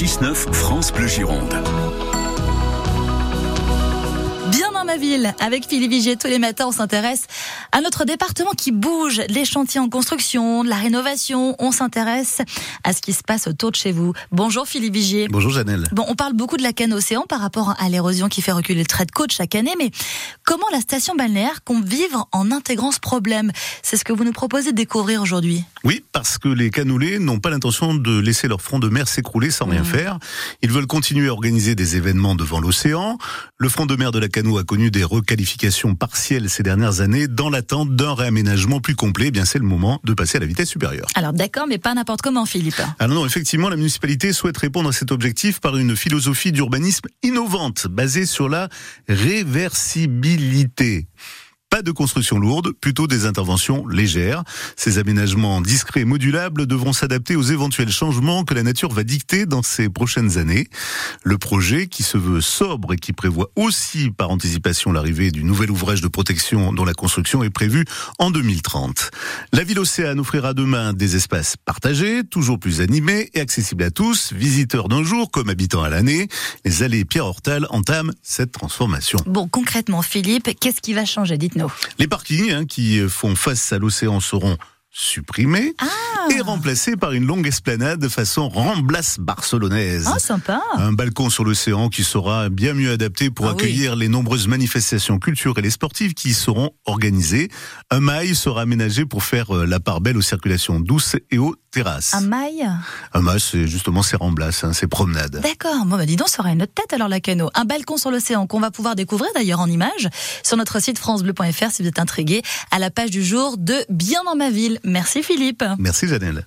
6-9 France Bleu Gironde. Bien dans ma ville, avec Philippe Vigier, tous les matins, on s'intéresse à notre département qui bouge, les chantiers en construction, de la rénovation. On s'intéresse à ce qui se passe autour de chez vous. Bonjour Philippe Vigier. Bonjour Janelle. Bon, on parle beaucoup de la canne océan par rapport à l'érosion qui fait reculer le trait de côte chaque année, mais comment la station balnéaire compte vivre en intégrant ce problème? C'est ce que vous nous proposez de découvrir aujourd'hui. Oui, parce que les canoulés n'ont pas l'intention de laisser leur front de mer s'écrouler sans rien faire. Ils veulent continuer à organiser des événements devant l'océan. Le front de mer de la Cano a connu des requalifications partielles ces dernières années. Dans l'attente d'un réaménagement plus complet, eh bien c'est le moment de passer à la vitesse supérieure. Alors d'accord, mais pas n'importe comment, Philippe. Ah non, non, effectivement, la municipalité souhaite répondre à cet objectif par une philosophie d'urbanisme innovante, basée sur la réversibilité. Pas de construction lourde, plutôt des interventions légères. Ces aménagements discrets et modulables devront s'adapter aux éventuels changements que la nature va dicter dans ces prochaines années. Le projet, qui se veut sobre et qui prévoit aussi par anticipation l'arrivée du nouvel ouvrage de protection dont la construction est prévue en 2030. La ville Océane offrira demain des espaces partagés, toujours plus animés et accessibles à tous, visiteurs d'un jour comme habitants à l'année. Les allées Pierre-Hortal entament cette transformation. Bon, concrètement, Philippe, qu'est-ce qui va changer? Dites-nous. Les parkings hein, qui font face à l'océan seront supprimés Ah, et remplacés par une longue esplanade façon Ramblas barcelonaise. oh, sympa. Un balcon sur l'océan qui sera bien mieux adapté pour Ah oui. accueillir les nombreuses manifestations culturelles et sportives qui y seront organisées. Un mail sera aménagé pour faire euh, la part belle aux circulations douces et aux terrasses. Un mail Un mail, c'est justement ces Ramblas, hein, ces promenades. D'accord. Bon, bah, dis donc, ça aura une autre tête alors la cano. Un balcon sur l'océan qu'on va pouvoir découvrir d'ailleurs en images sur notre site francebleu.fr si vous êtes intrigué à la page du jour de Bien dans ma ville. Merci Philippe. Merci Janelle.